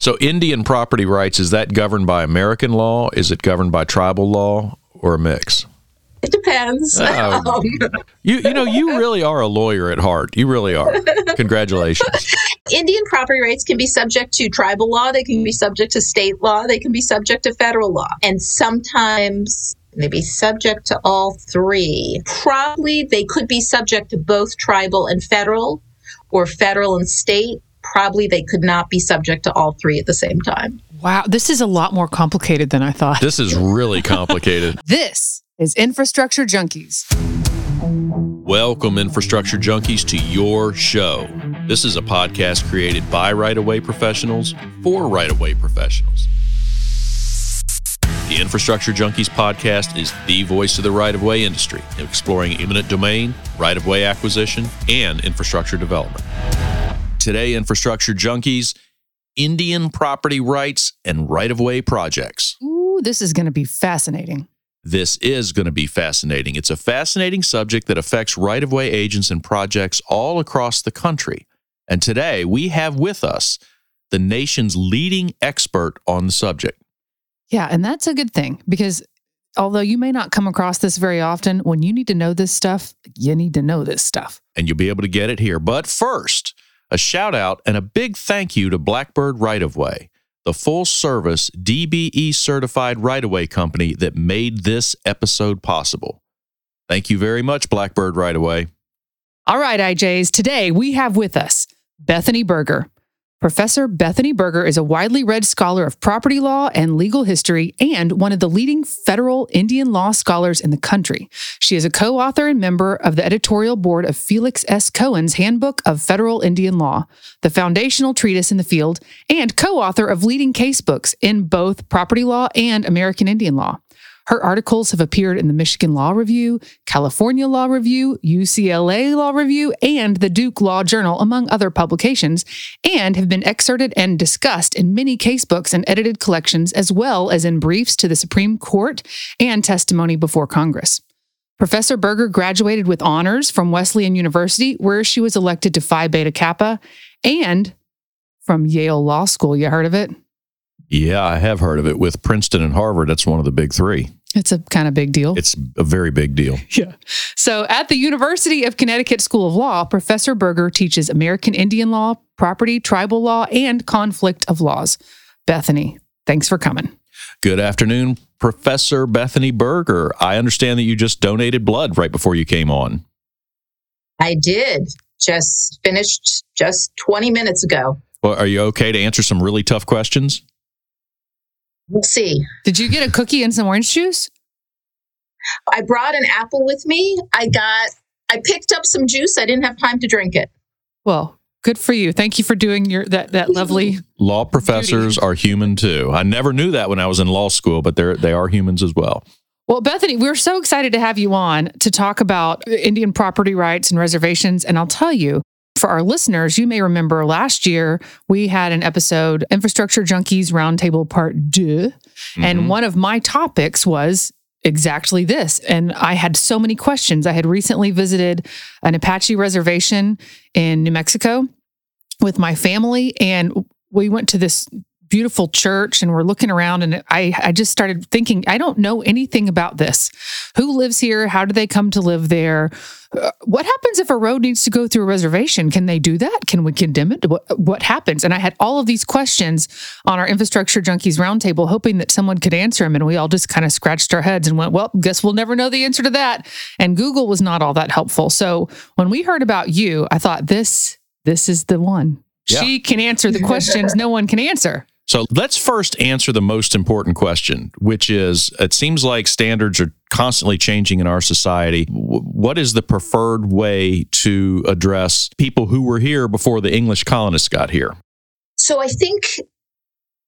So, Indian property rights, is that governed by American law? Is it governed by tribal law or a mix? It depends. Oh. Um, You, you know, you really are a lawyer at heart. You really are. Congratulations. Indian property rights can be subject to tribal law, they can be subject to state law, they can be subject to federal law, and sometimes they be subject to all three. Probably they could be subject to both tribal and federal, or federal and state. Probably they could not be subject to all three at the same time. Wow, this is a lot more complicated than I thought. This is really complicated. This is Infrastructure Junkies. Welcome, infrastructure junkies, to your show. This is a podcast created by right of way professionals for right of way professionals. The Infrastructure Junkies podcast is the voice of the right of way industry, exploring eminent domain, right of way acquisition, and infrastructure development. Today, Infrastructure Junkies, Indian property rights and right of way projects. Ooh, this is going to be fascinating. This is going to be fascinating. It's a fascinating subject that affects right of way agents and projects all across the country. And today we have with us the nation's leading expert on the subject. Yeah, and that's a good thing because although you may not come across this very often, when you need to know this stuff, you need to know this stuff. And you'll be able to get it here. But first, a shout out and a big thank you to Blackbird Right of Way, the full service DBE certified right of way company that made this episode possible. Thank you very much, Blackbird Right of Way. All right, IJs, today we have with us Bethany Berger. Professor Bethany Berger is a widely read scholar of property law and legal history and one of the leading federal Indian law scholars in the country. She is a co author and member of the editorial board of Felix S. Cohen's Handbook of Federal Indian Law, the foundational treatise in the field, and co author of leading case books in both property law and American Indian law. Her articles have appeared in the Michigan Law Review, California Law Review, UCLA Law Review, and the Duke Law Journal, among other publications, and have been excerpted and discussed in many casebooks and edited collections, as well as in briefs to the Supreme Court and testimony before Congress. Professor Berger graduated with honors from Wesleyan University, where she was elected to Phi Beta Kappa, and from Yale Law School. You heard of it? Yeah, I have heard of it. With Princeton and Harvard, that's one of the big three. It's a kind of big deal. It's a very big deal. Yeah. So at the University of Connecticut School of Law, Professor Berger teaches American Indian law, property, tribal law, and conflict of laws. Bethany, thanks for coming. Good afternoon, Professor Bethany Berger. I understand that you just donated blood right before you came on. I did just finished just 20 minutes ago. Well, are you okay to answer some really tough questions? We'll see. Did you get a cookie and some orange juice? I brought an apple with me. I got, I picked up some juice. I didn't have time to drink it. Well, good for you. Thank you for doing your that that lovely. Law professors are human too. I never knew that when I was in law school, but they're they are humans as well. Well, Bethany, we're so excited to have you on to talk about Indian property rights and reservations. And I'll tell you, for our listeners, you may remember last year we had an episode, Infrastructure Junkies Roundtable Part 2. Mhm. And one of my topics was exactly this. And I had so many questions. I had recently visited an Apache reservation in New Mexico with my family, and we went to this beautiful church and we're looking around and I, I just started thinking i don't know anything about this. Who lives here? How do they come to live there? Uh, what happens if a road needs to go through a reservation? Can they do that? Can we condemn it? What, what happens? And i had all of these questions on our infrastructure junkies roundtable hoping that someone could answer them and we all just kind of scratched our heads and went well guess we'll never know the answer to that. And google was not all that helpful. So when we heard about you i thought this this is the one. Yeah. she can answer the questions no one can answer So let's first answer the most important question, which is it seems like standards are constantly changing in our society. What is the preferred way to address people who were here before the English colonists got here? So I think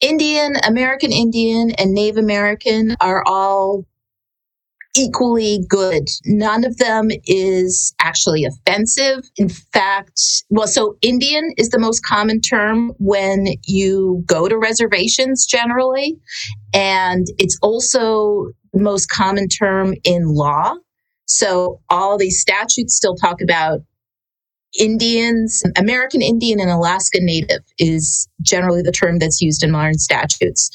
Indian, American Indian, and Native American are all equally good. None of them is actually offensive. In fact, well, so Indian is the most common term when you go to reservations generally. And it's also the most common term in law. So all these statutes still talk about Indians, American Indian and Alaska Native is generally the term that's used in modern statutes.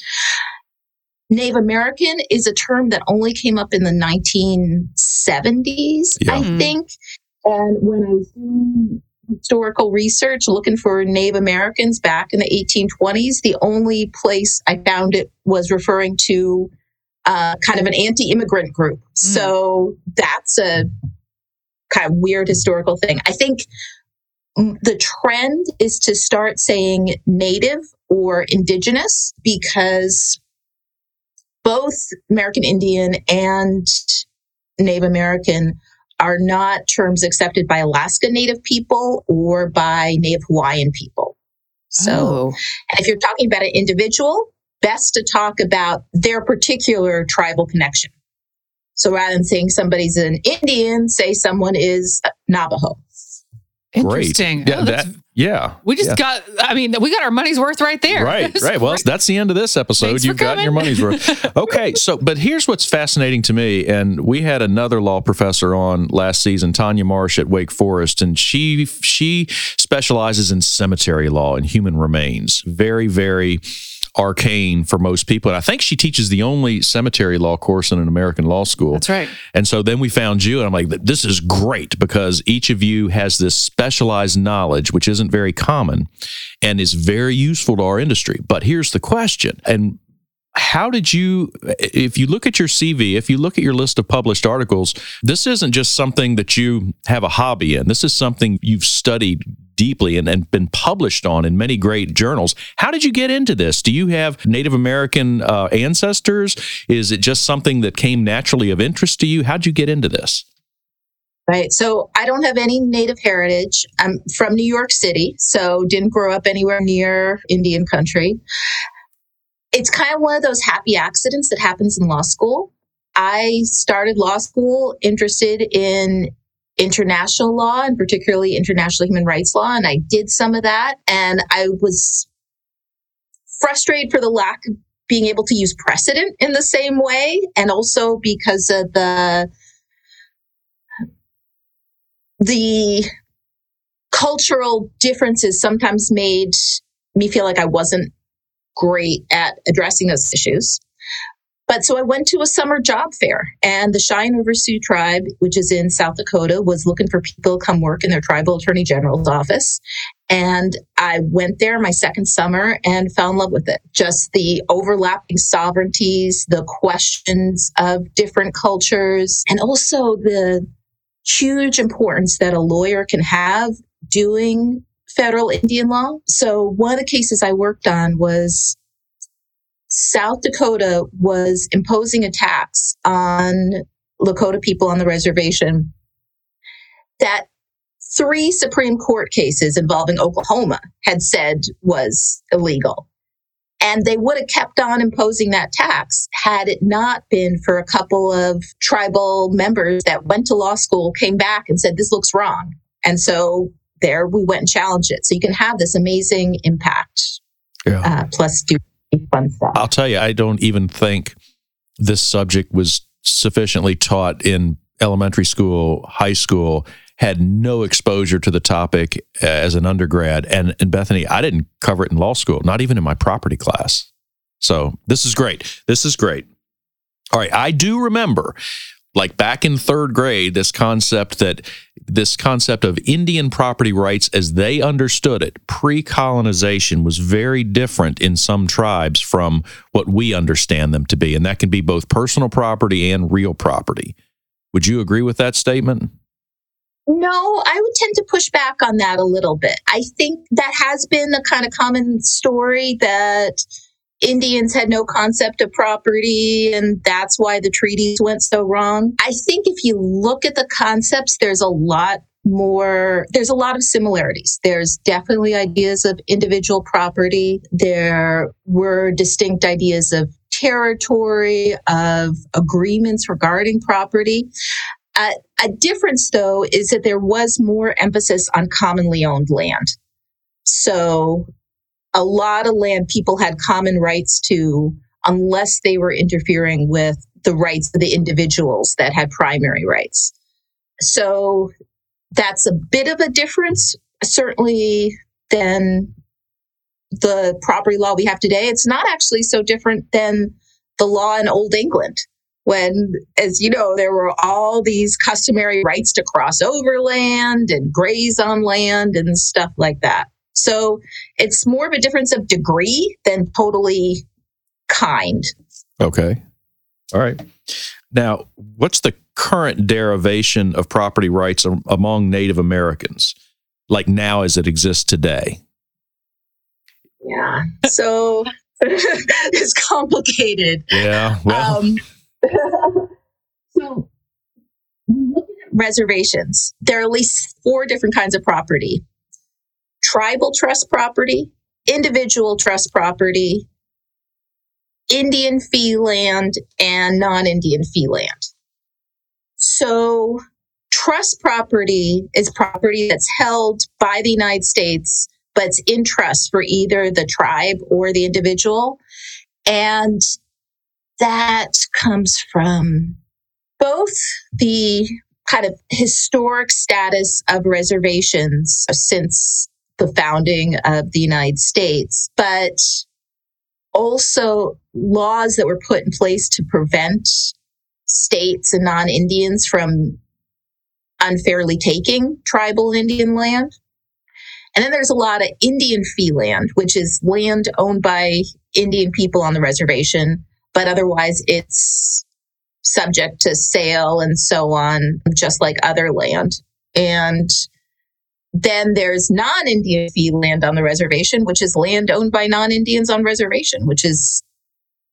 Native American is a term that only came up in the 1970s, Yeah. I think. And when I was doing historical research looking for Native Americans back in the 1820s, the only place I found it was referring to uh, kind of an anti immigrant group. So that's a kind of weird historical thing. I think mm, the trend is to start saying native or indigenous because both American Indian and Native American are not terms accepted by Alaska Native people or by Native Hawaiian people. So, oh, and if you're talking about an individual, best to talk about their particular tribal connection. So rather than saying somebody's an Indian, say someone is Navajo. Interesting. Great. Yeah, Oh, that, yeah. we just yeah. got. I mean, we got our money's worth right there. Right, right. Well, that's the end of this episode. You've gotten your money's worth. Okay, so but here's what's fascinating to me, and we had another law professor on last season, Tanya Marsh at Wake Forest, and she she specializes in cemetery law and human remains. Very, very arcane for most people. And I think she teaches the only cemetery law course in an American law school. That's right. And so then we found you, and I'm like, this is great because each of you has this specialized knowledge, which isn't very common and is very useful to our industry. But here's the question. And how did you, if you look at your CV, if you look at your list of published articles, this isn't just something that you have a hobby in. This is something you've studied deeply and, and been published on in many great journals. How did you get into this? Do you have Native American uh, ancestors? Is it just something that came naturally of interest to you? How'd you get into this? Right. So I don't have any native heritage. I'm from New York City, so didn't grow up anywhere near Indian country. It's kind of one of those happy accidents that happens in law school. I started law school interested in international law and particularly international human rights law, and I did some of that. And I was frustrated for the lack of being able to use precedent in the same way, and also because of the the cultural differences sometimes made me feel like I wasn't great at addressing those issues. But so I went to a summer job fair, and the Cheyenne River Sioux tribe, which is in South Dakota, was looking for people to come work in their tribal attorney general's office. And I went there my second summer and fell in love with it. Just the overlapping sovereignties, the questions of different cultures, and also the huge importance that a lawyer can have doing federal Indian law. So one of the cases I worked on was South Dakota was imposing a tax on Lakota people on the reservation that three Supreme Court cases involving Oklahoma had said was illegal. And they would have kept on imposing that tax had it not been for a couple of tribal members that went to law school, came back and said, this looks wrong. And so there we went and challenged it. So you can have this amazing impact, Yeah. uh, plus do fun stuff. I'll tell you, I don't even think this subject was sufficiently taught in elementary school, high school, had no exposure to the topic uh, as an undergrad. And, and Bethany, I didn't cover it in law school, not even in my property class. So this is great. This is great. All right. I do remember, like back in third grade, this concept that this concept of Indian property rights as they understood it pre colonization was very different in some tribes from what we understand them to be. And that can be both personal property and real property. Would you agree with that statement? No, I would tend to push back on that a little bit. I think that has been a kind of common story that Indians had no concept of property and that's why the treaties went so wrong. I think if you look at the concepts, there's a lot more, there's a lot of similarities. There's definitely ideas of individual property. There were distinct ideas of territory, of agreements regarding property. Uh, a difference, though, is that there was more emphasis on commonly owned land. So, a lot of land people had common rights to unless they were interfering with the rights of the individuals that had primary rights. So, that's a bit of a difference, certainly, than the property law we have today. It's not actually so different than the law in Old England when, as you know, there were all these customary rights to cross over land and graze on land and stuff like that. So it's more of a difference of degree than totally kind. Okay. All right. Now, what's the current derivation of property rights among Native Americans, like now as it exists today? Yeah. So it's complicated. Yeah. Well. Um, so reservations. There are at least four different kinds of property tribal trust property, individual trust property, Indian fee land, and non Indian fee land. So, trust property is property that's held by the United States, but it's in trust for either the tribe or the individual. And that comes from both the kind of historic status of reservations since the founding of the United States, but also laws that were put in place to prevent states and non Indians from unfairly taking tribal Indian land. And then there's a lot of Indian fee land, which is land owned by Indian people on the reservation, but otherwise it's subject to sale and so on, just like other land. And then there's non Indian fee land on the reservation, which is land owned by non Indians on reservation, which is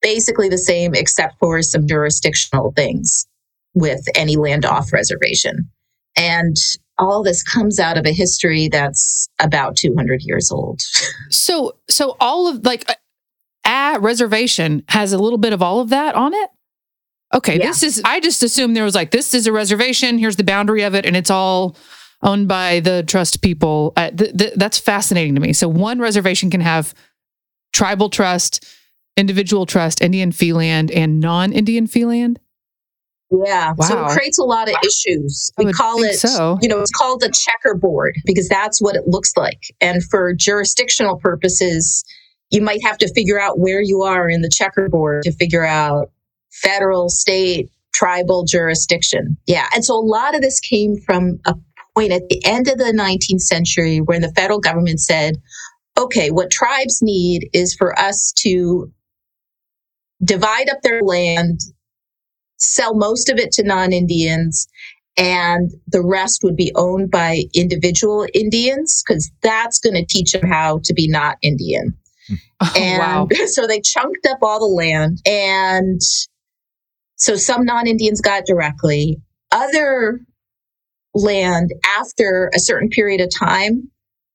basically the same except for some jurisdictional things with any land off reservation. And all this comes out of a history that's about 200 years old. So, so all of like uh, a reservation has a little bit of all of that on it. Okay, yeah. this is. I just assumed there was like this is a reservation. Here's the boundary of it, and it's all owned by the trust people. Uh, th- th- that's fascinating to me. So one reservation can have tribal trust, individual trust, Indian fee land, and non-Indian fee land. Yeah. Wow. So it creates a lot of issues. We call it, so. you know, it's called a checkerboard because that's what it looks like. And for jurisdictional purposes, you might have to figure out where you are in the checkerboard to figure out federal, state, tribal jurisdiction. Yeah. And so a lot of this came from a point at the end of the 19th century when the federal government said, okay, what tribes need is for us to divide up their land, sell most of it to non Indians, and the rest would be owned by individual Indians because that's going to teach them how to be not Indian. Oh, and wow. so they chunked up all the land. And so some non Indians got directly. Other land after a certain period of time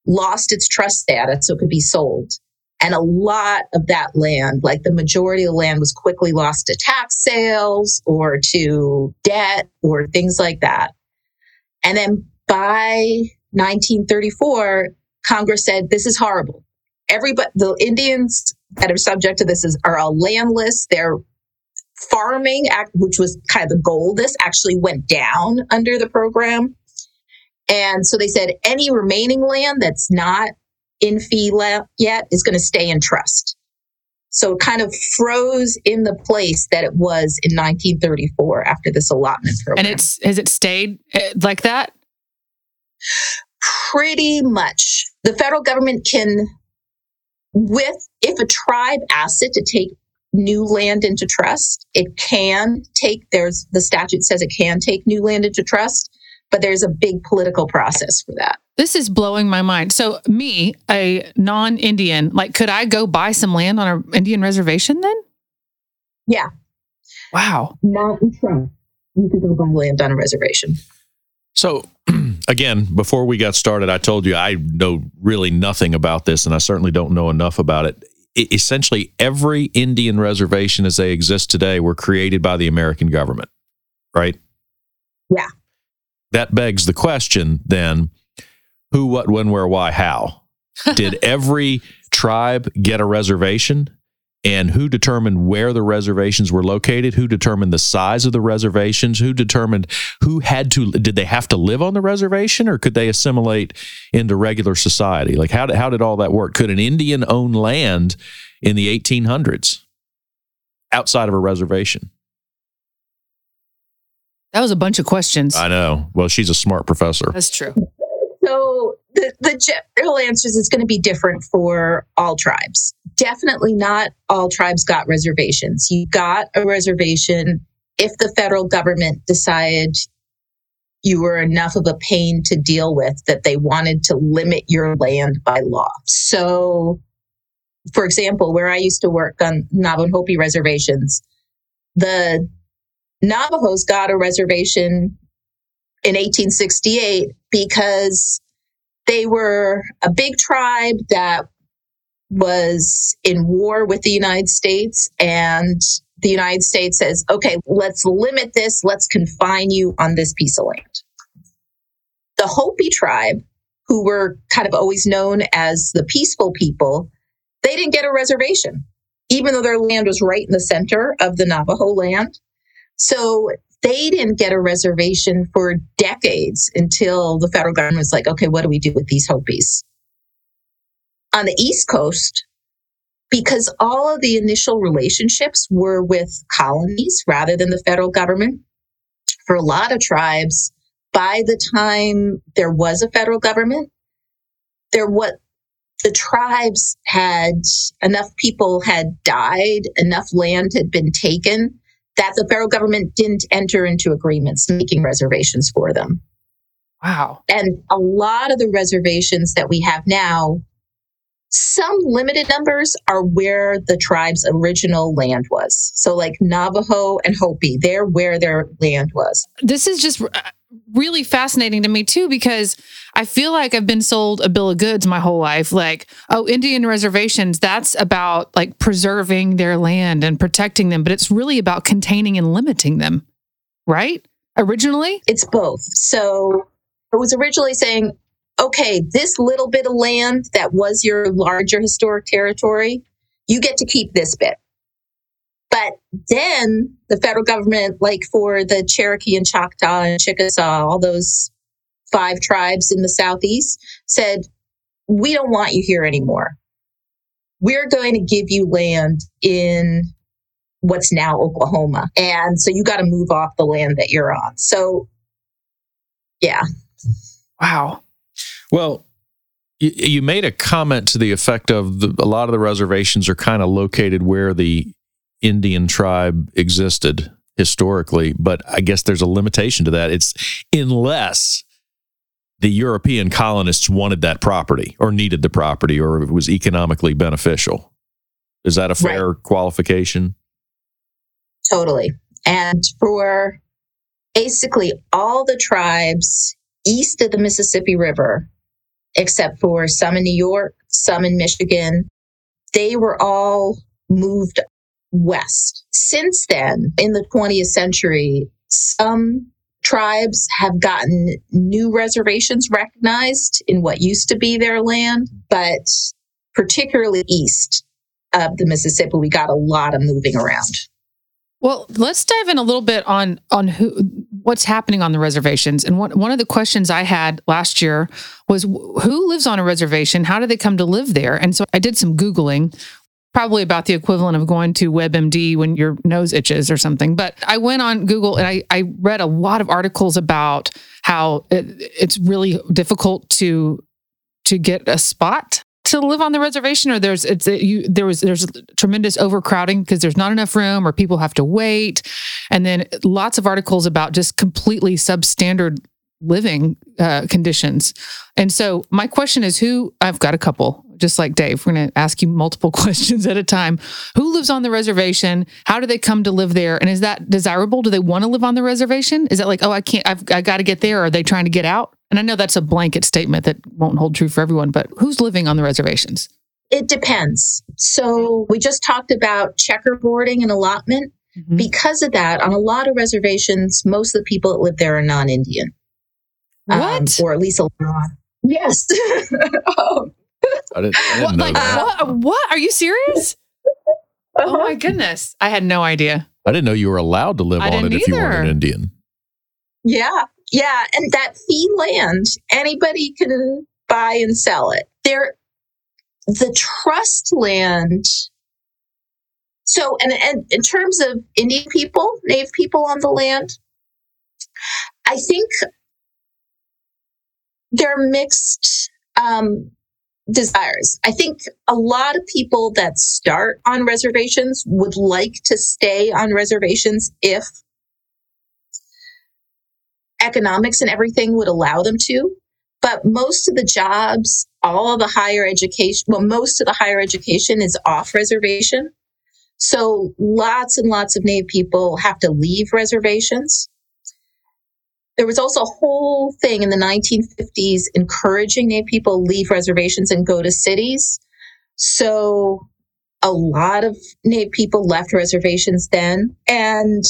lost its trust status so it could be sold. And a lot of that land, like the majority of the land, was quickly lost to tax sales or to debt or things like that. And then by 1934, Congress said, this is horrible. Everybody, the Indians that are subject to this is, are all landless. Their farming act, which was kind of the goal, this actually went down under the program. And so they said any remaining land that's not in fee yet is going to stay in trust. So it kind of froze in the place that it was in 1934 after this allotment program. And it's has it stayed eh, like that? Pretty much. The federal government can with if a tribe asks it to take new land into trust, it can take there's the statute says it can take new land into trust but there's a big political process for that. This is blowing my mind. So, me, a non Indian, like, could I go buy some land on an Indian reservation then? Yeah. Wow. Not in trust. You could go buy land on a reservation. So, again, before we got started, I told you I know really nothing about this, and I certainly don't know enough about it. Essentially, every Indian reservation as they exist today were created by the American government, right? Yeah that begs the question then who, what, when, where, why, how? Did every tribe get a reservation? And who determined where the reservations were located? Who determined the size of the reservations? Who determined who had to did they have to live on the reservation or could they assimilate into regular society? Like how did, how did all that work? Could an indian own land in the 1800s outside of a reservation? That was a bunch of questions. I know. Well she's a smart professor. That's true so the, the general answers is going to be different for all tribes definitely not all tribes got reservations. You got a reservation if the federal government decided you were enough of a pain to deal with that they wanted to limit your land by law. So, for example, where I used to work on Navajo Hopi reservations, the Navajos got a reservation in 1868 because they were a big tribe that was in war with the United States and the United States says, okay, let's limit this, let's confine you on this piece of land. The Hopi tribe, who were kind of always known as the peaceful people, they didn't get a reservation, even though their land was right in the center of the Navajo land. So they didn't get a reservation for decades until the federal government was like, okay, what do we do with these Hopis? on the East Coast, because all of the initial relationships were with colonies rather than the federal government, for a lot of tribes, by the time there was a federal government, there what the tribes had enough people had died, enough land had been taken that the federal government didn't enter into agreements making reservations for them. Wow. And a lot of the reservations that we have now some limited numbers are where the tribe's original land was. So, like Navajo and Hopi, they're where their land was. This is just uh, really fascinating to me, too, because I feel like I've been sold a bill of goods my whole life. Like, oh, Indian reservations, that's about like preserving their land and protecting them, but it's really about containing and limiting them, right? Originally? It's both. So, it was originally saying, okay, this little bit of land that was your larger historic territory, you get to keep this bit. But then the federal government, like for the Cherokee and Choctaw and Chickasaw, all those five tribes in the Southeast, said, we don't want you here anymore. We're going to give you land in what's now Oklahoma. And so you got to move off the land that you're on. So, yeah. Wow. Well, you made a comment to the effect of the, a lot of the reservations are kind of located where the Indian tribe existed historically, but I guess there's a limitation to that. It's unless the European colonists wanted that property or needed the property or it was economically beneficial. Is that a fair right. qualification? Totally. And for basically all the tribes east of the Mississippi River except for some in New York, some in Michigan. They were all moved west. Since then, in the 20th century, some tribes have gotten new reservations recognized in what used to be their land, but particularly east of the Mississippi, we got a lot of moving around. Well, let's dive in a little bit on on who what's happening on the reservations. And one one of the questions I had last year was who lives on a reservation? How do they come to live there? And so I did some googling, probably about the equivalent of going to WebMD when your nose itches or something. But I went on Google and I, I read a lot of articles about how it, it's really difficult to to get a spot to live on the reservation or there's it's you there was there's tremendous overcrowding because there's not enough room or people have to wait and then lots of articles about just completely substandard living uh, conditions and so my question is who i've got a couple just like dave we're going to ask you multiple questions at a time who lives on the reservation how do they come to live there and is that desirable do they want to live on the reservation is that like oh i can't i've I got to get there are they trying to get out and I know that's a blanket statement that won't hold true for everyone, but who's living on the reservations? It depends. So we just talked about checkerboarding and allotment. Mm-hmm. Because of that, on a lot of reservations, most of the people that live there are non Indian. Um, what? Um, or at least a lot. Yes. I didn't, I didn't what, like, what, what? Are you serious? Oh my goodness. I had no idea. I didn't know you were allowed to live I on it didn't if you weren't an. Indian. Yeah, yeah, and that fee land, anybody can buy and sell it. There, the trust land. So, and, and in terms of Indian people, Native people on the land, I think they're mixed um, desires. I think a lot of people that start on reservations would like to stay on reservations if economics and everything would allow them to. But most of the jobs, all the higher education, well, most of the higher education is off reservation. So lots and lots of Native people have to leave reservations. There was also a whole thing in the 1950s encouraging Native people leave reservations and go to cities. So a lot of Native people left reservations then. And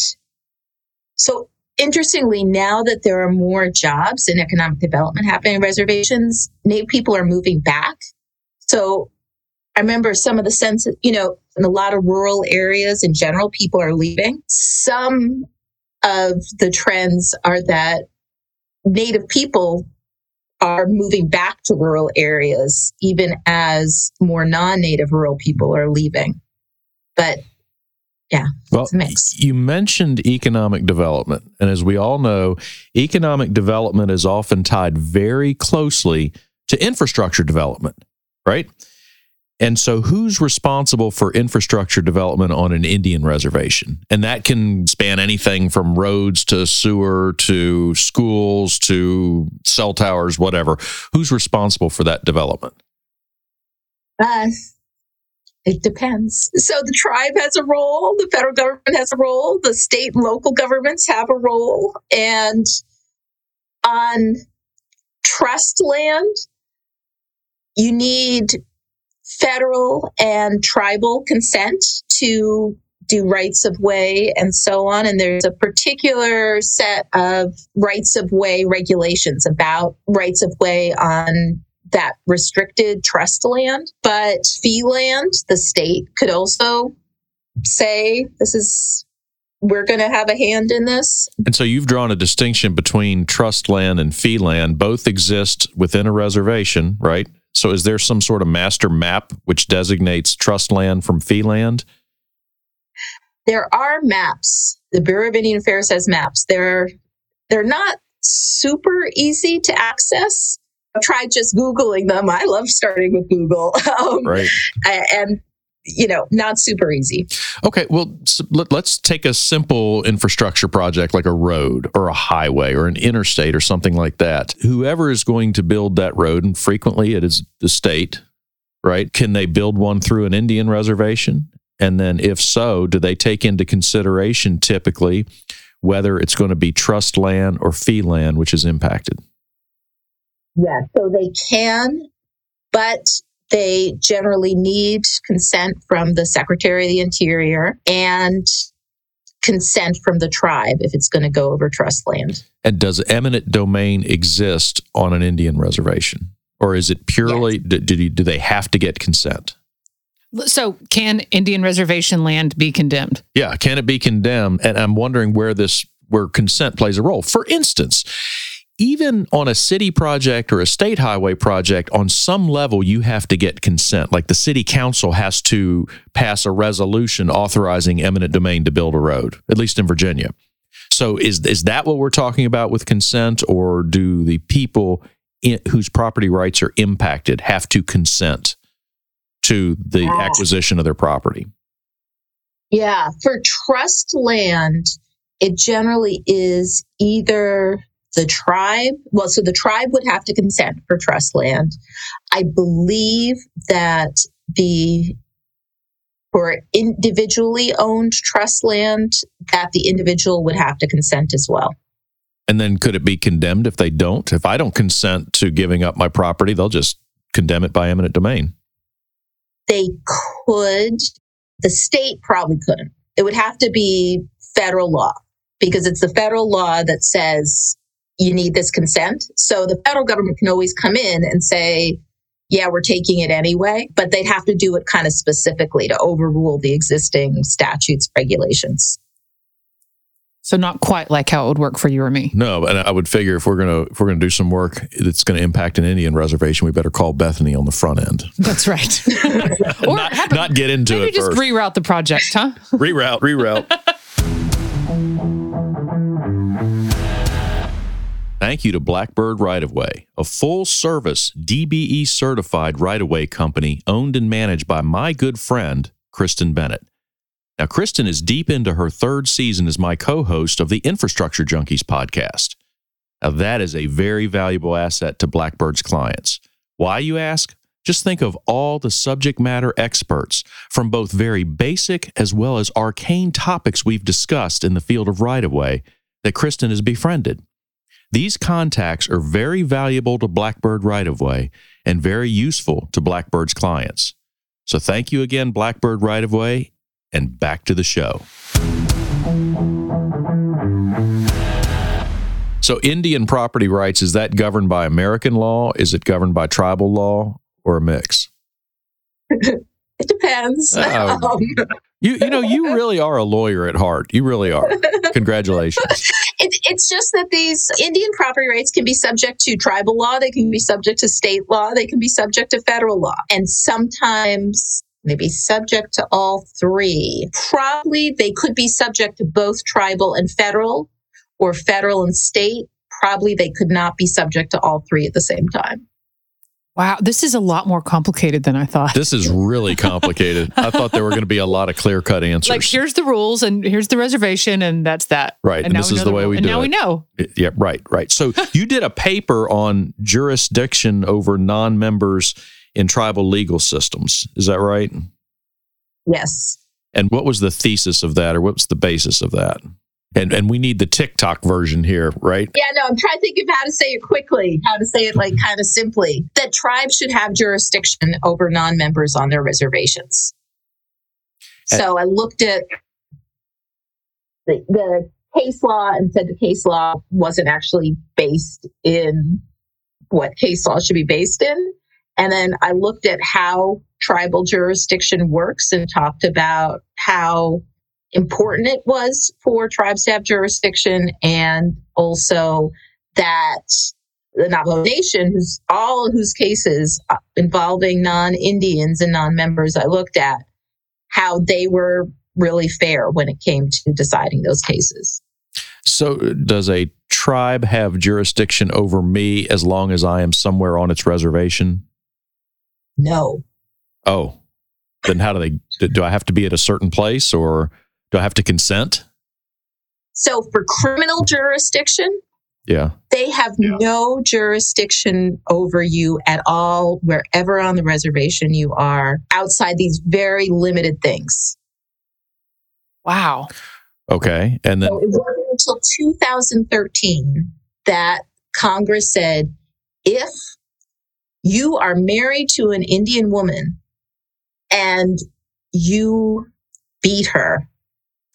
so interestingly, now that there are more jobs and economic development happening in reservations, Native people are moving back. So I remember some of the sense, you know, in a lot of rural areas in general, people are leaving. Some of the trends are that Native people are moving back to rural areas, even as more non native rural people are leaving. But yeah, Well, It's a mix. you mentioned economic development. And as we all know, economic development is often tied very closely to infrastructure development, right? And so, who's responsible for infrastructure development on an Indian reservation? And that can span anything from roads to sewer to schools to cell towers, whatever. Who's responsible for that development? Us. it depends. So the tribe has a role, the federal government has a role, the state and local governments have a role, and on trust land, you need federal and tribal consent to do rights of way and so on. And there's a particular set of rights of way regulations about rights of way on that restricted trust land. But fee land, the state could also say, this is, we're going to have a hand in this. And so you've drawn a distinction between trust land and fee land. Both exist within a reservation, right? So is there some sort of master map which designates trust land from fee land? There are maps. The Bureau of Indian Affairs has maps. They're, they're not super easy to access. I've tried just Googling them. I love starting with Google. Um, Right. and, you know, not super easy. Okay. Well, let, us take a simple infrastructure project like a road or a highway or an interstate or something like that. Whoever is going to build that road, and frequently it is the state, right? Can they build one through an Indian reservation? And then, if so, do they take into consideration typically whether it's going to be trust land or fee land, which is impacted? Yeah, so they can, but they generally need consent from the Secretary of the Interior and consent from the tribe if it's going to go over trust land. And does eminent domain exist on an Indian reservation? Or is it purely, do, do, do they have to get consent? So, can Indian reservation land be condemned? Yeah, can it be condemned? And I'm wondering where this where consent plays a role. For instance, even on a city project or a state highway project, on some level you have to get consent. Like the city council has to pass a resolution authorizing eminent domain to build a road, at least in Virginia. So is is that what we're talking about with consent, or do the people in, whose property rights are impacted have to consent to the Ah. acquisition of their property? Yeah, for trust land, it generally is either the tribe. Well, so the tribe would have to consent for trust land. I believe that the for individually owned trust land, that the individual would have to consent as well. And then could it be condemned if they don't? If I don't consent to giving up my property, they'll just condemn it by eminent domain. They could, the state probably couldn't. It would have to be federal law because it's the federal law that says you need this consent. So the federal government can always come in and say, yeah, we're taking it anyway, but they'd have to do it kind of specifically to overrule the existing statutes, regulations. So not quite like how it would work for you or me. No, and I would figure if we're gonna if we're gonna do some work that's gonna impact an Indian reservation, we better call Bethany on the front end. That's right. or not, have- not get into maybe it just first. reroute the project, huh? reroute, reroute. Thank you to Blackbird Right of Way, a full service DBE certified right of way company owned and managed by my good friend, Kristen Bennett. Now, Kristen is deep into her third season as my co host of the Infrastructure Junkies podcast. Now, that is a very valuable asset to Blackbird's clients. Why, you ask? Just think of all the subject matter experts from both very basic as well as arcane topics we've discussed in the field of right of way that Kristen has befriended. These contacts are very valuable to Blackbird Right of Way and very useful to Blackbird's clients. So thank you again, Blackbird Right of Way, and back to the show. So, Indian property rights, is that governed by American law? Is it governed by tribal law or a mix? It depends. Oh. Um, You, you know, you really are a lawyer at heart. You really are. Congratulations. it, it's just that these Indian property rights can be subject to tribal law, they can be subject to state law, they can be subject to federal law, and sometimes they be subject to all three. Probably they could be subject to both tribal and federal, or federal and state. Probably they could not be subject to all three at the same time. Wow, this is a lot more complicated than I thought. This is really complicated. I thought there were going to be a lot of clear cut answers. like here's the rules and here's the reservation and that's that. Right, and now this is the way rule- we and do now it. we know. Yeah, right, right. So you did a paper on jurisdiction over non members in tribal legal systems. Is that right? Yes. And what was the thesis of that, or what's the basis of that? And and we need the TikTok version here, right? Yeah, no, I'm trying to think of how to say it quickly, how to say it like kind of simply. That tribes should have jurisdiction over non members on their reservations. So I looked at the, the case law and said the case law wasn't actually based in what case law should be based in. And then I looked at how tribal jurisdiction works and talked about how important it was for tribes to have jurisdiction and also that the Navajo Nation, who's all whose cases uh, involving non-Indians and non-members I looked at, how they were really fair when it came to deciding those cases. So does a tribe have jurisdiction over me as long as I am somewhere on its reservation? No. Oh, then how do they? Do I have to be at a certain place, or do I have to consent? So for criminal jurisdiction, Yeah. they have no jurisdiction over you at all, wherever on the reservation you are, outside these very limited things. Wow. Okay. And then So it wasn't until 2013 that Congress said if you are married to an Indian woman and you beat her,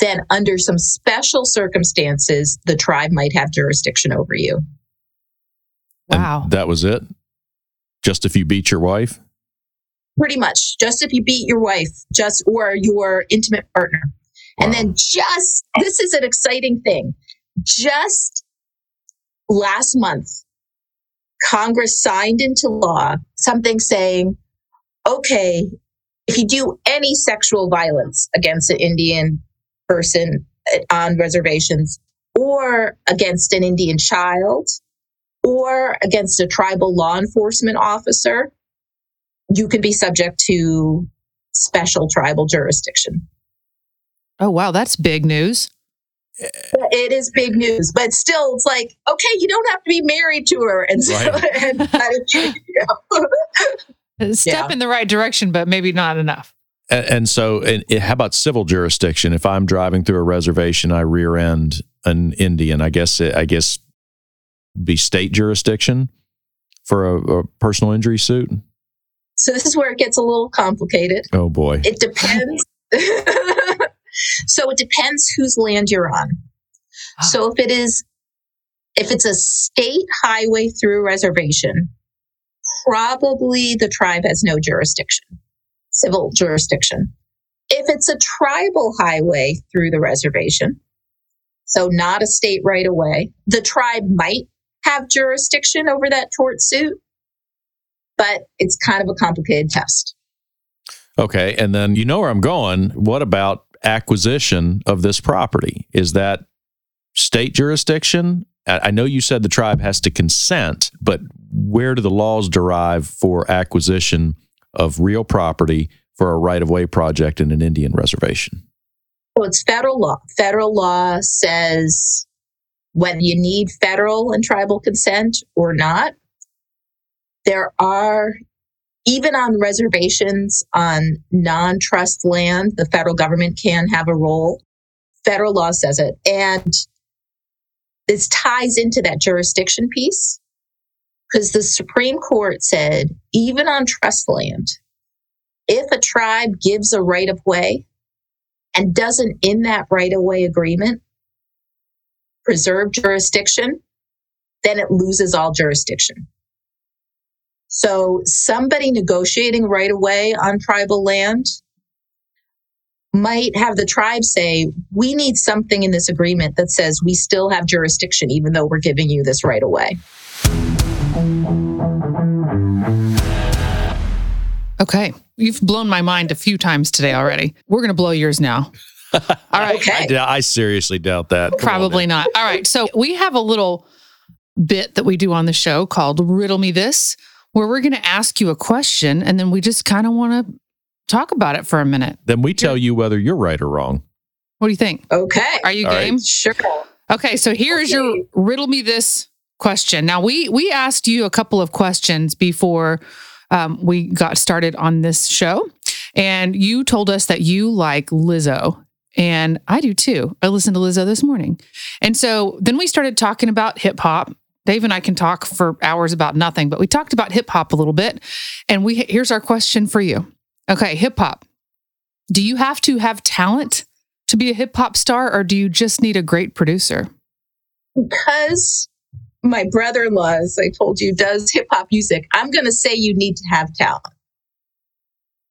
then under some special circumstances, the tribe might have jurisdiction over you. and Wow. that was it. Just if you beat your wife. Pretty much, just if you beat your wife, just or your intimate partner. And then just this is an exciting thing. Just last month, Congress signed into law something saying, okay, if you do any sexual violence against an Indian person uh, on reservations or against an Indian child or against a tribal law enforcement officer, you can be subject to special tribal jurisdiction. Oh wow, that's big news. It is big news, but still, it's like, okay, you don't have to be married to her, and so, Right. and you know. Step Yeah. in the right direction, but maybe not enough. And, and so, and it- how about civil jurisdiction? If I'm driving through a reservation, I rear end an Indian. I guess it, I guess be state jurisdiction for a, a personal injury suit. so this is where it gets a little complicated. Oh boy. It depends. so it depends whose land you're on. Ah. So if it is, if it's a state highway through reservation, probably the tribe has no jurisdiction, civil jurisdiction. If it's a tribal highway through the reservation, so not a state right of way, the tribe might have jurisdiction over that tort suit, but it's kind of a complicated test. Okay. And then you know where I'm going. What about acquisition of this property? Is that state jurisdiction? I know you said the tribe has to consent, but where do the laws derive for acquisition of real property for a right of way project in an Indian reservation? Well, it's federal law. Federal law says whether you need federal and tribal consent or not. There are, even on reservations on non trust land, the federal government can have a role. Federal law says it. And this ties into that jurisdiction piece because the Supreme Court said even on trust land, if a tribe gives a right of way and doesn't, in that right of way agreement, preserve jurisdiction, then it loses all jurisdiction. So somebody negotiating right of way on tribal land might have the tribe say, we need something in this agreement that says we still have jurisdiction, even though we're giving you this right of way. Okay. You've blown my mind a few times today already. We're going to blow yours now. All right. Okay. I, I seriously doubt that. Come Probably not. All right. So we have a little bit that we do on the show called Riddle Me This, where we're going to ask you a question and then we just kind of want to talk about it for a minute. Then we tell you whether you're right or wrong. What do you think? Okay. Are you All right. game? Sure. Okay, so here is your riddle me this question. Now we we asked you a couple of questions before um, we got started on this show, and you told us that you like Lizzo, and I do too. I listened to Lizzo this morning, and so then we started talking about hip hop. Dave and I can talk for hours about nothing, but we talked about hip hop a little bit, and we here's our question for you. Okay, hip hop. Do you have to have talent to be a hip hop star, or do you just need a great producer? Because my brother in law, as I told you, does hip hop music, I'm going to say you need to have talent.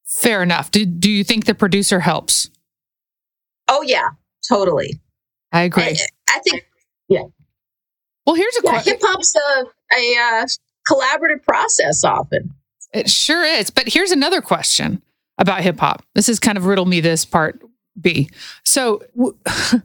Fair enough. Do, do you think the producer helps? Oh, yeah, totally. I agree. I, I think yeah. well, here's a yeah, question. hip hop's a, a uh, collaborative process often. It sure is. But here's another question about hip hop. This is kind of riddle me this part B. So w-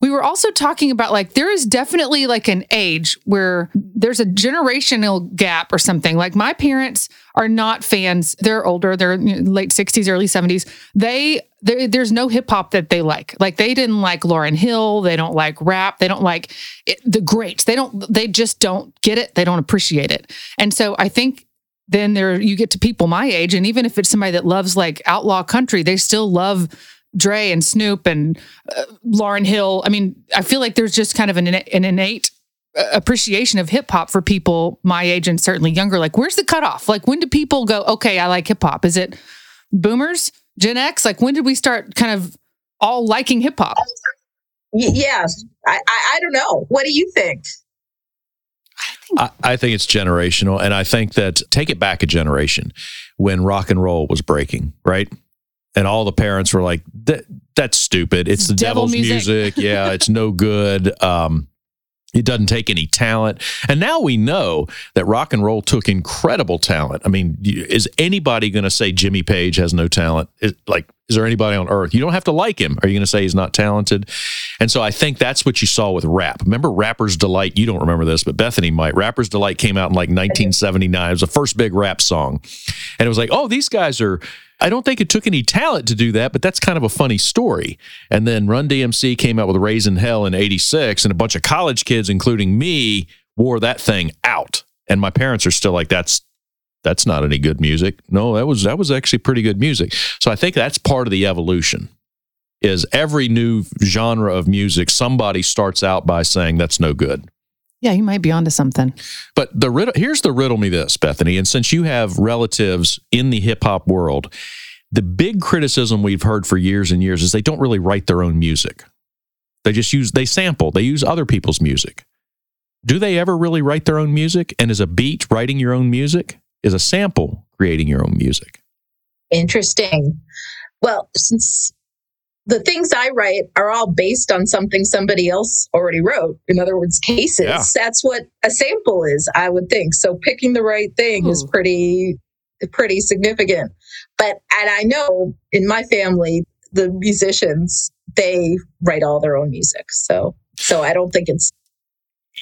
we were also talking about like there is definitely like an age where there's a generational gap or something. Like my parents are not fans. They're older. They're late 60s, early 70s. They there's no hip hop that they like. Like they didn't like Lauryn Hill. They don't like rap. They don't like it, the greats. They don't. They just don't get it. They don't appreciate it. And so I think then there you get to people my age, and even if it's somebody that loves like outlaw country, they still love Dre and Snoop and uh, Lauryn Hill. I mean, I feel like there's just kind of an, an innate uh, appreciation of hip hop for people my age and certainly younger. Like, where's the cutoff? Like, when do people go, okay, I like hip hop? Is it boomers, Gen X? Like, when did we start kind of all liking hip hop? Y- yeah, I, I, I don't know. What do you think? I, I think it's generational. And I think that take it back a generation when rock and roll was breaking, right? And all the parents were like, that, that's stupid. It's the Devil devil's music." music. Yeah, it's no good. Um, it doesn't take any talent. And now we know that rock and roll took incredible talent. I mean, is anybody going to say Jimmy Page has no talent? Is, like, is there anybody on earth? You don't have to like him. Are you going to say he's not talented? And so I think that's what you saw with rap. Remember Rapper's Delight? You don't remember this, but Bethany might. Rapper's Delight came out in like 1979. It was the first big rap song. And it was like, oh, these guys are. I don't think it took any talent to do that, but that's kind of a funny story. And then Run DMC came out with Raising Hell in 86, and a bunch of college kids, including me, wore that thing out. And my parents are still like, that's that's not any good music. No, that was that was actually pretty good music. So I think that's part of the evolution. Is every new genre of music, somebody starts out by saying that's no good. Yeah, you might be onto something. But the riddle here's the riddle me this, Bethany. And since you have relatives in the hip hop world, the big criticism we've heard for years and years is they don't really write their own music. They just use they sample, they use other people's music. Do they ever really write their own music? And is a beat writing your own music? is a sample creating your own music. Interesting. Well, since the things I write are all based on something somebody else already wrote. In other words, cases. Yeah. That's what a sample is, I would think. So picking the right thing is hmm. pretty pretty significant. But and I know in my family, the musicians, they write all their own music. So so I don't think it's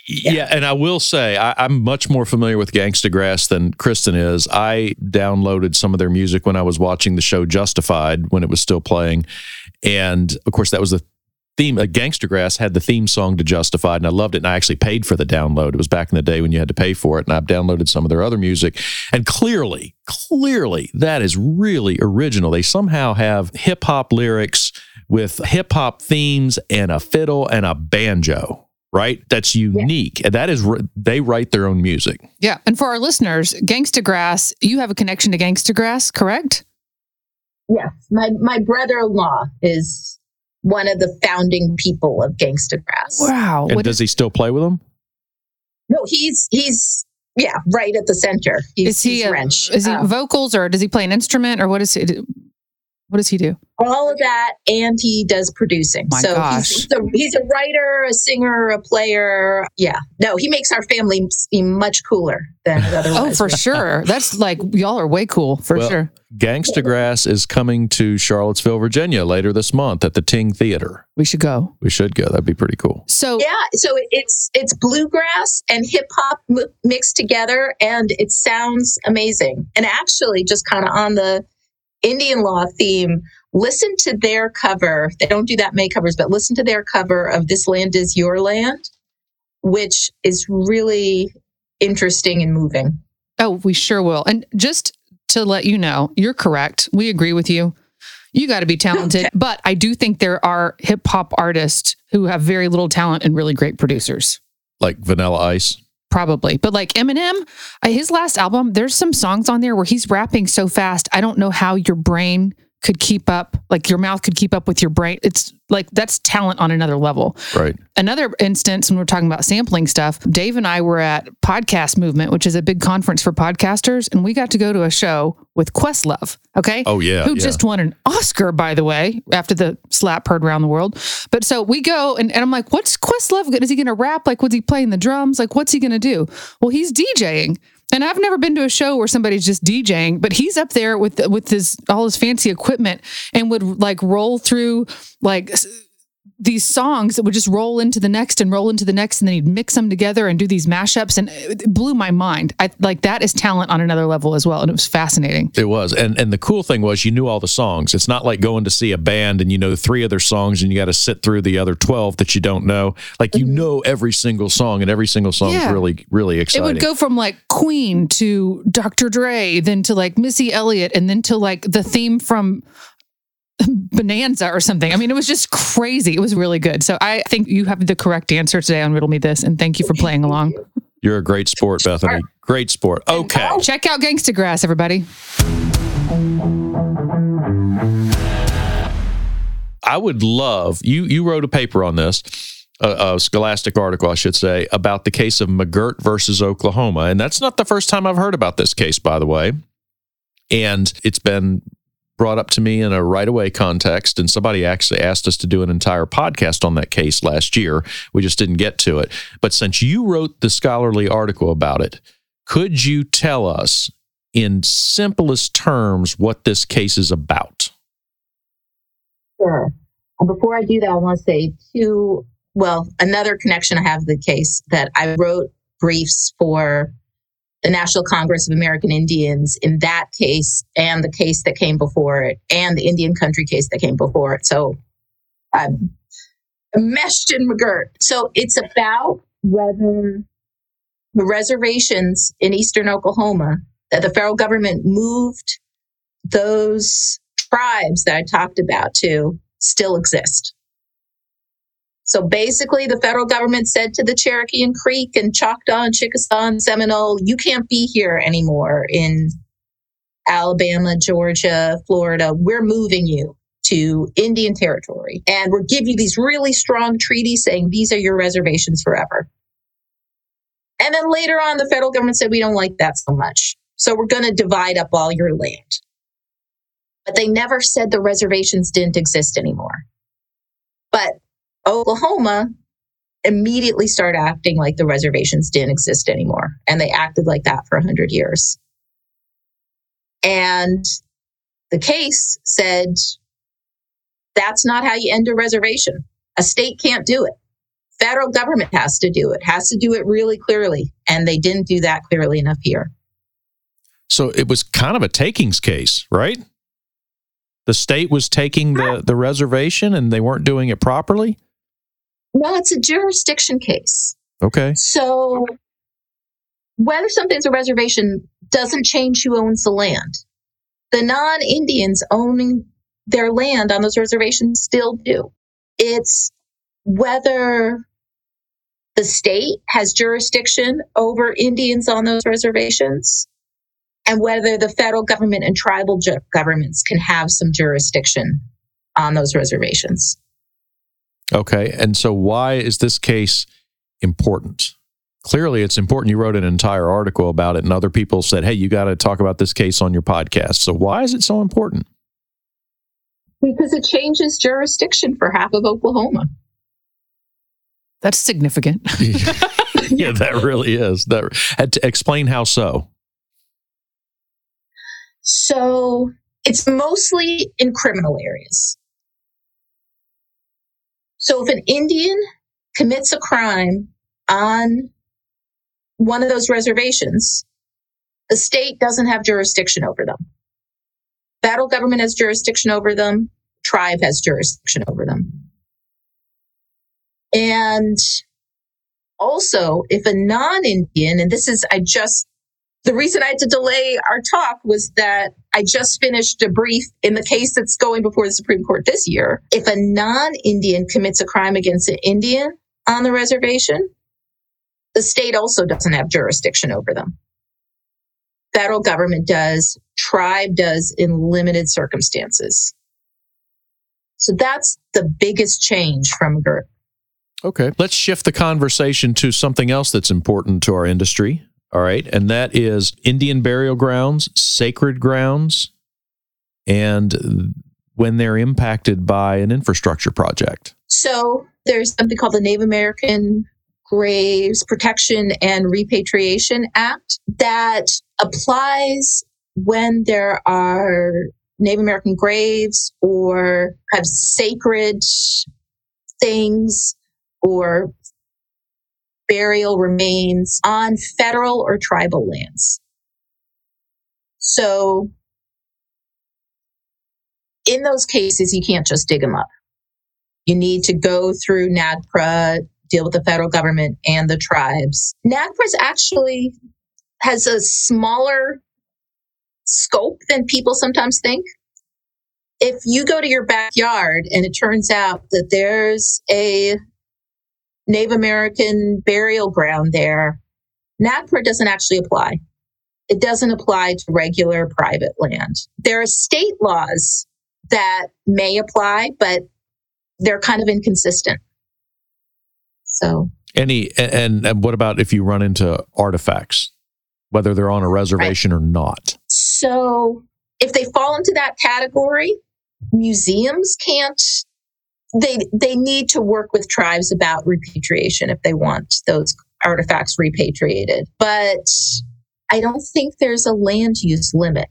Yeah. and I will say I, I'm much more familiar with Gangsta Grass than Kristen is. I downloaded some of their music when I was watching the show Justified when it was still playing, and of course that was the theme. Uh, Gangsta Grass had the theme song to Justified, and I loved it. And I actually paid for the download. It was back in the day when you had to pay for it, and I've downloaded some of their other music. And clearly, clearly, that is really original. They somehow have hip hop lyrics with hip hop themes and a fiddle and a banjo right? That's unique. And that is, they write their own music. Yeah. And for our listeners, Gangsta Grass, you have a connection to Gangsta Grass, correct? Yes. My my brother-in-law is one of the founding people of Gangsta Grass. Wow. And What does he still play with them? No, he's he's yeah, right at the center. He's, is he he's a- wrench. Is he Um, vocals or does he play an instrument or what is he do? What does he do? all of that, and he does producing. My so gosh. He's, he's, a, he's a writer, a singer, a player. Yeah, no, he makes our family seem much cooler than it Oh, otherwise. for sure. That's like y'all are way cool for Well, sure. Gangsta Grass is coming to Charlottesville, Virginia later this month at the Ting Theater. We should go. We should go. That'd be pretty cool. So Yeah, so it's it's bluegrass and hip hop m- mixed together, and it sounds amazing. And actually, just kind of on the Indian law theme, listen to their cover. They don't do that many covers, but listen to their cover of "This Land Is Your Land," which is really interesting and moving. Oh, we sure will. And just to let you know, you're correct. We agree with you. You got to be talented. But I do think there are hip hop artists who have very little talent and really great producers. Like Vanilla Ice. Probably. But like Eminem, uh, his last album, there's some songs on there where he's rapping so fast. I don't know how your brain could keep up, like your mouth could keep up with your brain. It's like that's talent on another level. Right. Another instance when we're talking about sampling stuff, Dave and I were at Podcast Movement, which is a big conference for podcasters, and we got to go to a show with Questlove. Okay. Oh, yeah. Who yeah. just won an Oscar, by the way, after the slap heard around the world. But so we go, and, and I'm like, what's Questlove? Is he going to rap? Like, what's he playing the drums? Like, what's he going to do? Well, he's DJing. And I've never been to a show where somebody's just DJing, but he's up there with with his all his fancy equipment and would like roll through like these songs that would just roll into the next and roll into the next, and then he'd mix them together and do these mashups, and it blew my mind. I like that is talent on another level as well, and it was fascinating. It was. And and the cool thing was you knew all the songs. It's not like going to see a band and you know three other songs and you got to sit through the other 12 that you don't know. Like you mm-hmm. know every single song and every single song is Yeah. really really It would go from like Queen to Dr. Dre, then to like Missy Elliott, and then to like the theme from Bonanza or something. I mean, it was just crazy. It was really good. So I think you have the correct answer today on Riddle Me This, and thank you for playing along. You're a great sport, Bethany. Great sport. Okay. Oh, check out Gangsta Grass, everybody. I would love you. You wrote a paper on this, a, a scholastic article, I should say, about the case of McGirt versus Oklahoma, and that's not the first time I've heard about this case, by the way. And it's been brought up to me in a right of way context, and somebody actually asked us to do an entire podcast on that case last year. We just didn't get to it. But since you wrote the scholarly article about it, could you tell us in simplest terms what this case is about? Sure. Before I do that, I want to say two. Well, another connection I have to the case that I wrote briefs for the National Congress of American Indians in that case and the case that came before it and the Indian country case that came before it. So I'm meshed in McGirt. So it's about whether the reservations in eastern Oklahoma that the federal government moved those tribes that I talked about to still exist. So basically, the federal government said to the Cherokee and Creek and Choctaw and Chickasaw and Seminole, you can't be here anymore in Alabama, Georgia, Florida. We're moving you to Indian territory. And we're giving you these really strong treaties saying these are your reservations forever. And then later on, the federal government said, we don't like that so much. So we're going to divide up all your land. But they never said the reservations didn't exist anymore. But Oklahoma immediately started acting like the reservations didn't exist anymore. And they acted like that for 100 years. And the case said that's not how you end a reservation. A state can't do it. Federal government has to do it, has to do it really clearly. And they didn't do that clearly enough here. So it was kind of a takings case, right? The state was taking the, the reservation and they weren't doing it properly? No, it's a jurisdiction case. Okay. So whether something's a reservation doesn't change who owns the land. The non Indians owning their land on those reservations still do. It's whether the state has jurisdiction over Indians on those reservations and whether the federal government and tribal ju- governments can have some jurisdiction on those reservations. Okay. And so, why is this case important? Clearly, it's important. You wrote an entire article about it, and other people said, hey, you got to talk about this case on your podcast. So, why is it so important? Because it changes jurisdiction for half of Oklahoma. That's significant. yeah, that really is. That had to explain how so. So it's mostly in criminal areas. So if an Indian commits a crime on one of those reservations, the state doesn't have jurisdiction over them. Federal government has jurisdiction over them. Tribe has jurisdiction over them. And also, if a non Indian, and this is, I just, the reason I had to delay our talk was that I just finished a brief in the case that's going before the Supreme Court this year. If a non Indian commits a crime against an Indian on the reservation, the state also doesn't have jurisdiction over them. Federal government does, tribe does in limited circumstances. So that's the biggest change from McGirt. Okay. Let's shift the conversation to something else that's important to our industry. All right. And that is Indian burial grounds, sacred grounds, and when they're impacted by an infrastructure project. So there's something called the Native American Graves Protection and Repatriation Act that applies when there are Native American graves or have sacred things or burial remains on federal or tribal lands. So in those cases, you can't just dig them up. You need to go through NAGPRA, deal with the federal government and the tribes. NAGPRA actually has a smaller scope than people sometimes think. If you go to your backyard and it turns out that there's a Native American burial ground there, NAGPRA doesn't actually apply. It doesn't apply to regular private land. There are state laws that may apply, but they're kind of inconsistent. So, any and, and what about if you run into artifacts, whether they're on a reservation right. or not? So, if they fall into that category, museums can't they they need to work with tribes about repatriation if they want those artifacts repatriated. But I don't think there's a land use limit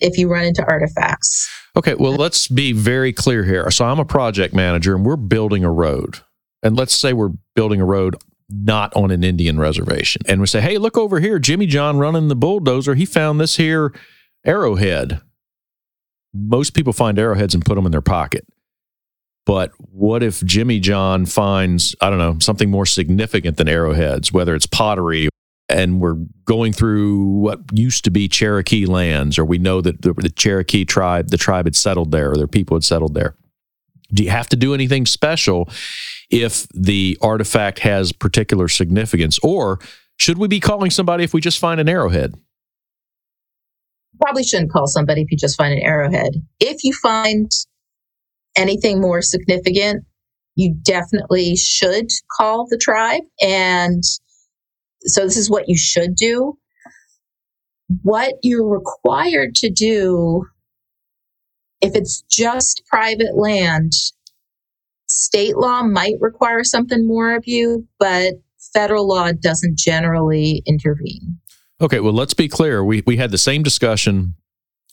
if you run into artifacts. Okay, well, let's be very clear here. So I'm a project manager and we're building a road. And let's say we're building a road not on an Indian reservation. And we say, hey, look over here, Jimmy John running the bulldozer. He found this here arrowhead. Most people find arrowheads and put them in their pocket. But what if Jimmy John finds, I don't know, something more significant than arrowheads, whether it's pottery and we're going through what used to be Cherokee lands, or we know that the, the, Cherokee tribe, the tribe had settled there, or their people had settled there. Do you have to do anything special if the artifact has particular significance? Or should we be calling somebody if we just find an arrowhead? Probably shouldn't call somebody if you just find an arrowhead. If you find anything more significant, you definitely should call the tribe. And so this is what you should do. what you're required to do, if it's just private land, state law might require something more of you, but federal law doesn't generally intervene. Okay, well, let's be clear. We, we had the same discussion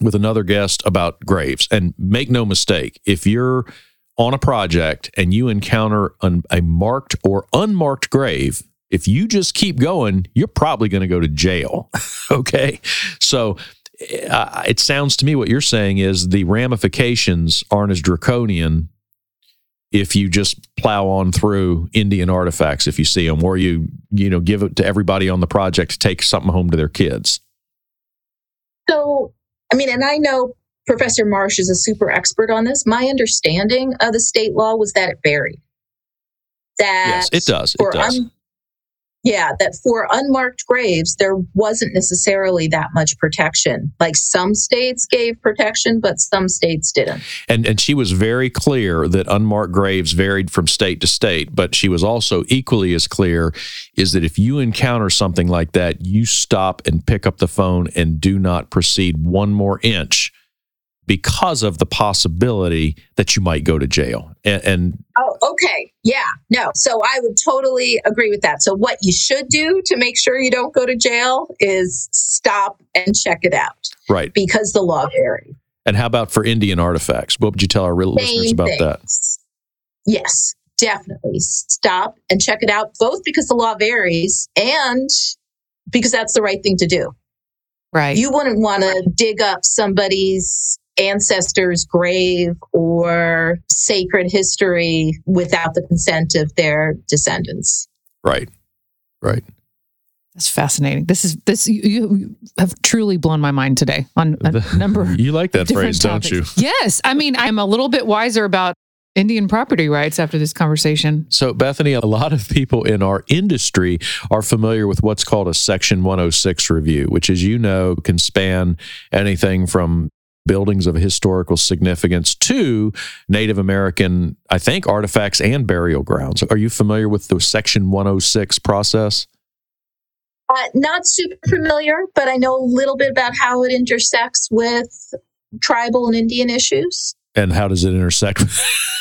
with another guest about graves. And make no mistake, if you're on a project and you encounter an, a marked or unmarked grave, if you just keep going, you're probably going to go to jail. okay. So uh, it sounds to me what you're saying is the ramifications aren't as draconian if you just plow on through Indian artifacts if you see them, or you you know give it to everybody on the project to take something home to their kids. So, I mean, and I know Professor Marsh is a super expert on this. My understanding of the state law was that it varied. That yes, it does. It does. Un- yeah, that for unmarked graves, there wasn't necessarily that much protection. Like some states gave protection, but some states didn't. And and she was very clear that unmarked graves varied from state to state, but she was also equally as clear is that if you encounter something like that, you stop and pick up the phone and do not proceed one more inch because of the possibility that you might go to jail. And, and, oh, okay, yeah, no. So I would totally agree with that. So what you should do to make sure you don't go to jail is stop and check it out, right? Because the law varies. And how about for Indian artifacts? What would you tell our real Same listeners about things. that? Yes, definitely stop and check it out. Both because the law varies and because that's the right thing to do. Right. You wouldn't want to dig up somebody's ancestors' grave or sacred history without the consent of their descendants. Right. Right. That's fascinating. This is this you, you have truly blown my mind today on a the, number. You like that phrase, topics. don't you? Yes. I mean, I'm a little bit wiser about Indian property rights after this conversation. So, Bethany, a lot of people in our industry are familiar with what's called a Section 106 review, which, as you know, can span anything from buildings of historical significance to Native American, I think, artifacts and burial grounds. Are you familiar with the Section 106 process? Uh, not super familiar, but I know a little bit about how it intersects with tribal and Indian issues. And how does it intersect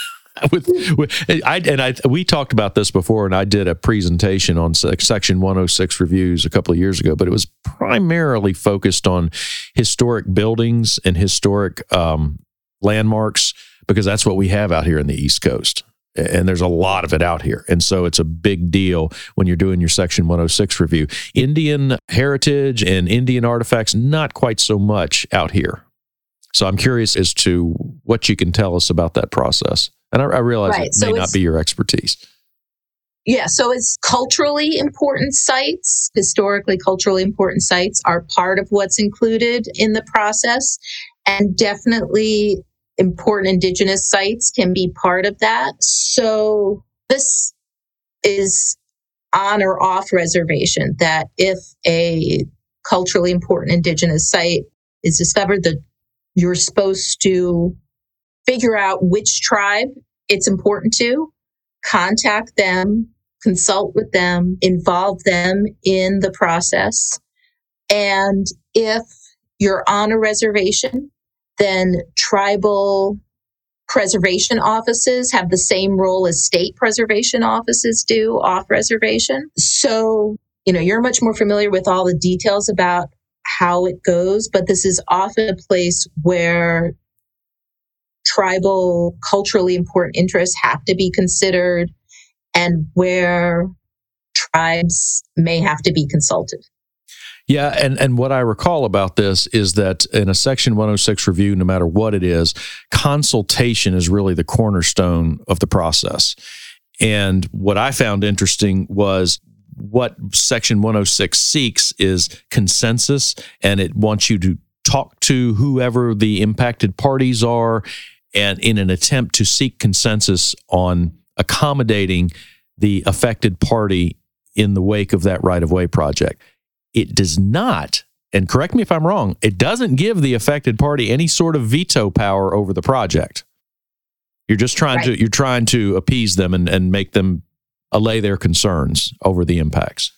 with? with, I and I we talked about this before, and I did a presentation on Section 106 reviews a couple of years ago, but it was primarily focused on historic buildings and historic um, landmarks because that's what we have out here in the East Coast. And there's a lot of it out here. And so it's a big deal when you're doing your Section 106 review. Indian heritage and Indian artifacts, not quite so much out here. So I'm curious as to what you can tell us about that process. And I, I realize right. it may so not be your expertise. Yeah, so it's culturally important sites, historically culturally important sites are part of what's included in the process. And definitely important indigenous sites can be part of that. So this is on or off reservation that if a culturally important indigenous site is discovered that you're supposed to figure out which tribe it's important to contact them, consult with them, involve them in the process. And if you're on a reservation, then tribal preservation offices have the same role as state preservation offices do off reservation. So, you know, you're much more familiar with all the details about how it goes, but this is often a place where tribal, culturally important interests have to be considered and where tribes may have to be consulted. Yeah, and, and what I recall about this is that in a Section 106 review, no matter what it is, consultation is really the cornerstone of the process. And what I found interesting was what Section 106 seeks is consensus, and it wants you to talk to whoever the impacted parties are, and in an attempt to seek consensus on accommodating the affected party in the wake of that right of way project. It does not, and correct me if I'm wrong, it doesn't give the affected party any sort of veto power over the project. You're just trying right. to you're trying to appease them and, and make them allay their concerns over the impacts.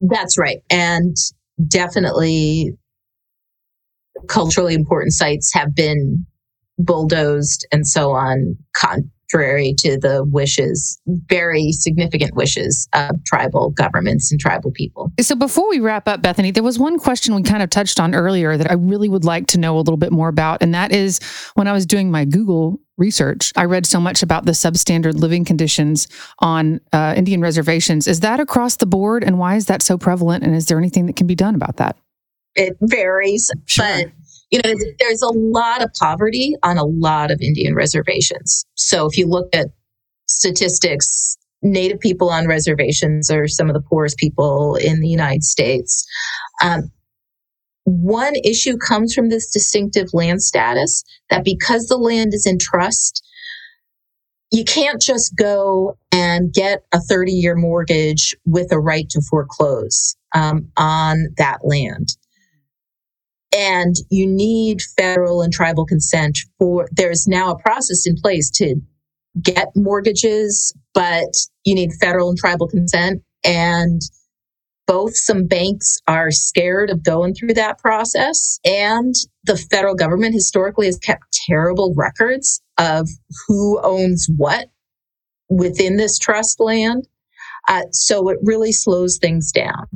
That's right. And definitely culturally important sites have been bulldozed and so on, contrary to the wishes, very significant wishes of tribal governments and tribal people. So, before we wrap up, Bethany, there was one question we kind of touched on earlier that I really would like to know a little bit more about. And that is when I was doing my Google research, I read so much about the substandard living conditions on uh, Indian reservations. Is that across the board? And why is that so prevalent? And is there anything that can be done about that? It varies, sure. but you know, there's a lot of poverty on a lot of Indian reservations. So if you look at statistics, Native people on reservations are some of the poorest people in the United States. Um, one issue comes from this distinctive land status that because the land is in trust, you can't just go and get a 30 year mortgage with a right to foreclose um, on that land. And you need federal and tribal consent for, there's now a process in place to get mortgages, but you need federal and tribal consent. And both some banks are scared of going through that process and the federal government historically has kept terrible records of who owns what within this trust land. Uh, so it really slows things down.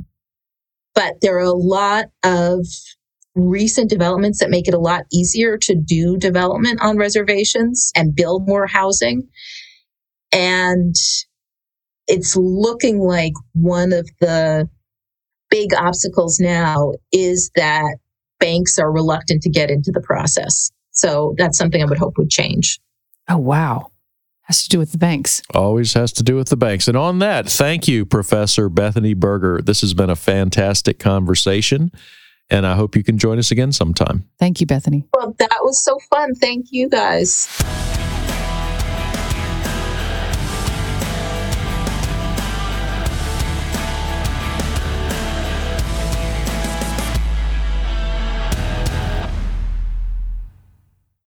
But there are a lot of recent developments that make it a lot easier to do development on reservations and build more housing. And it's looking like one of the big obstacles now is that banks are reluctant to get into the process. So that's something I would hope would change. Oh, wow. Has to do with the banks. Always has to do with the banks. And on that, thank you, Professor Bethany Berger. This has been a fantastic conversation. And I hope you can join us again sometime. Thank you, Bethany. Well, that was so fun. Thank you guys.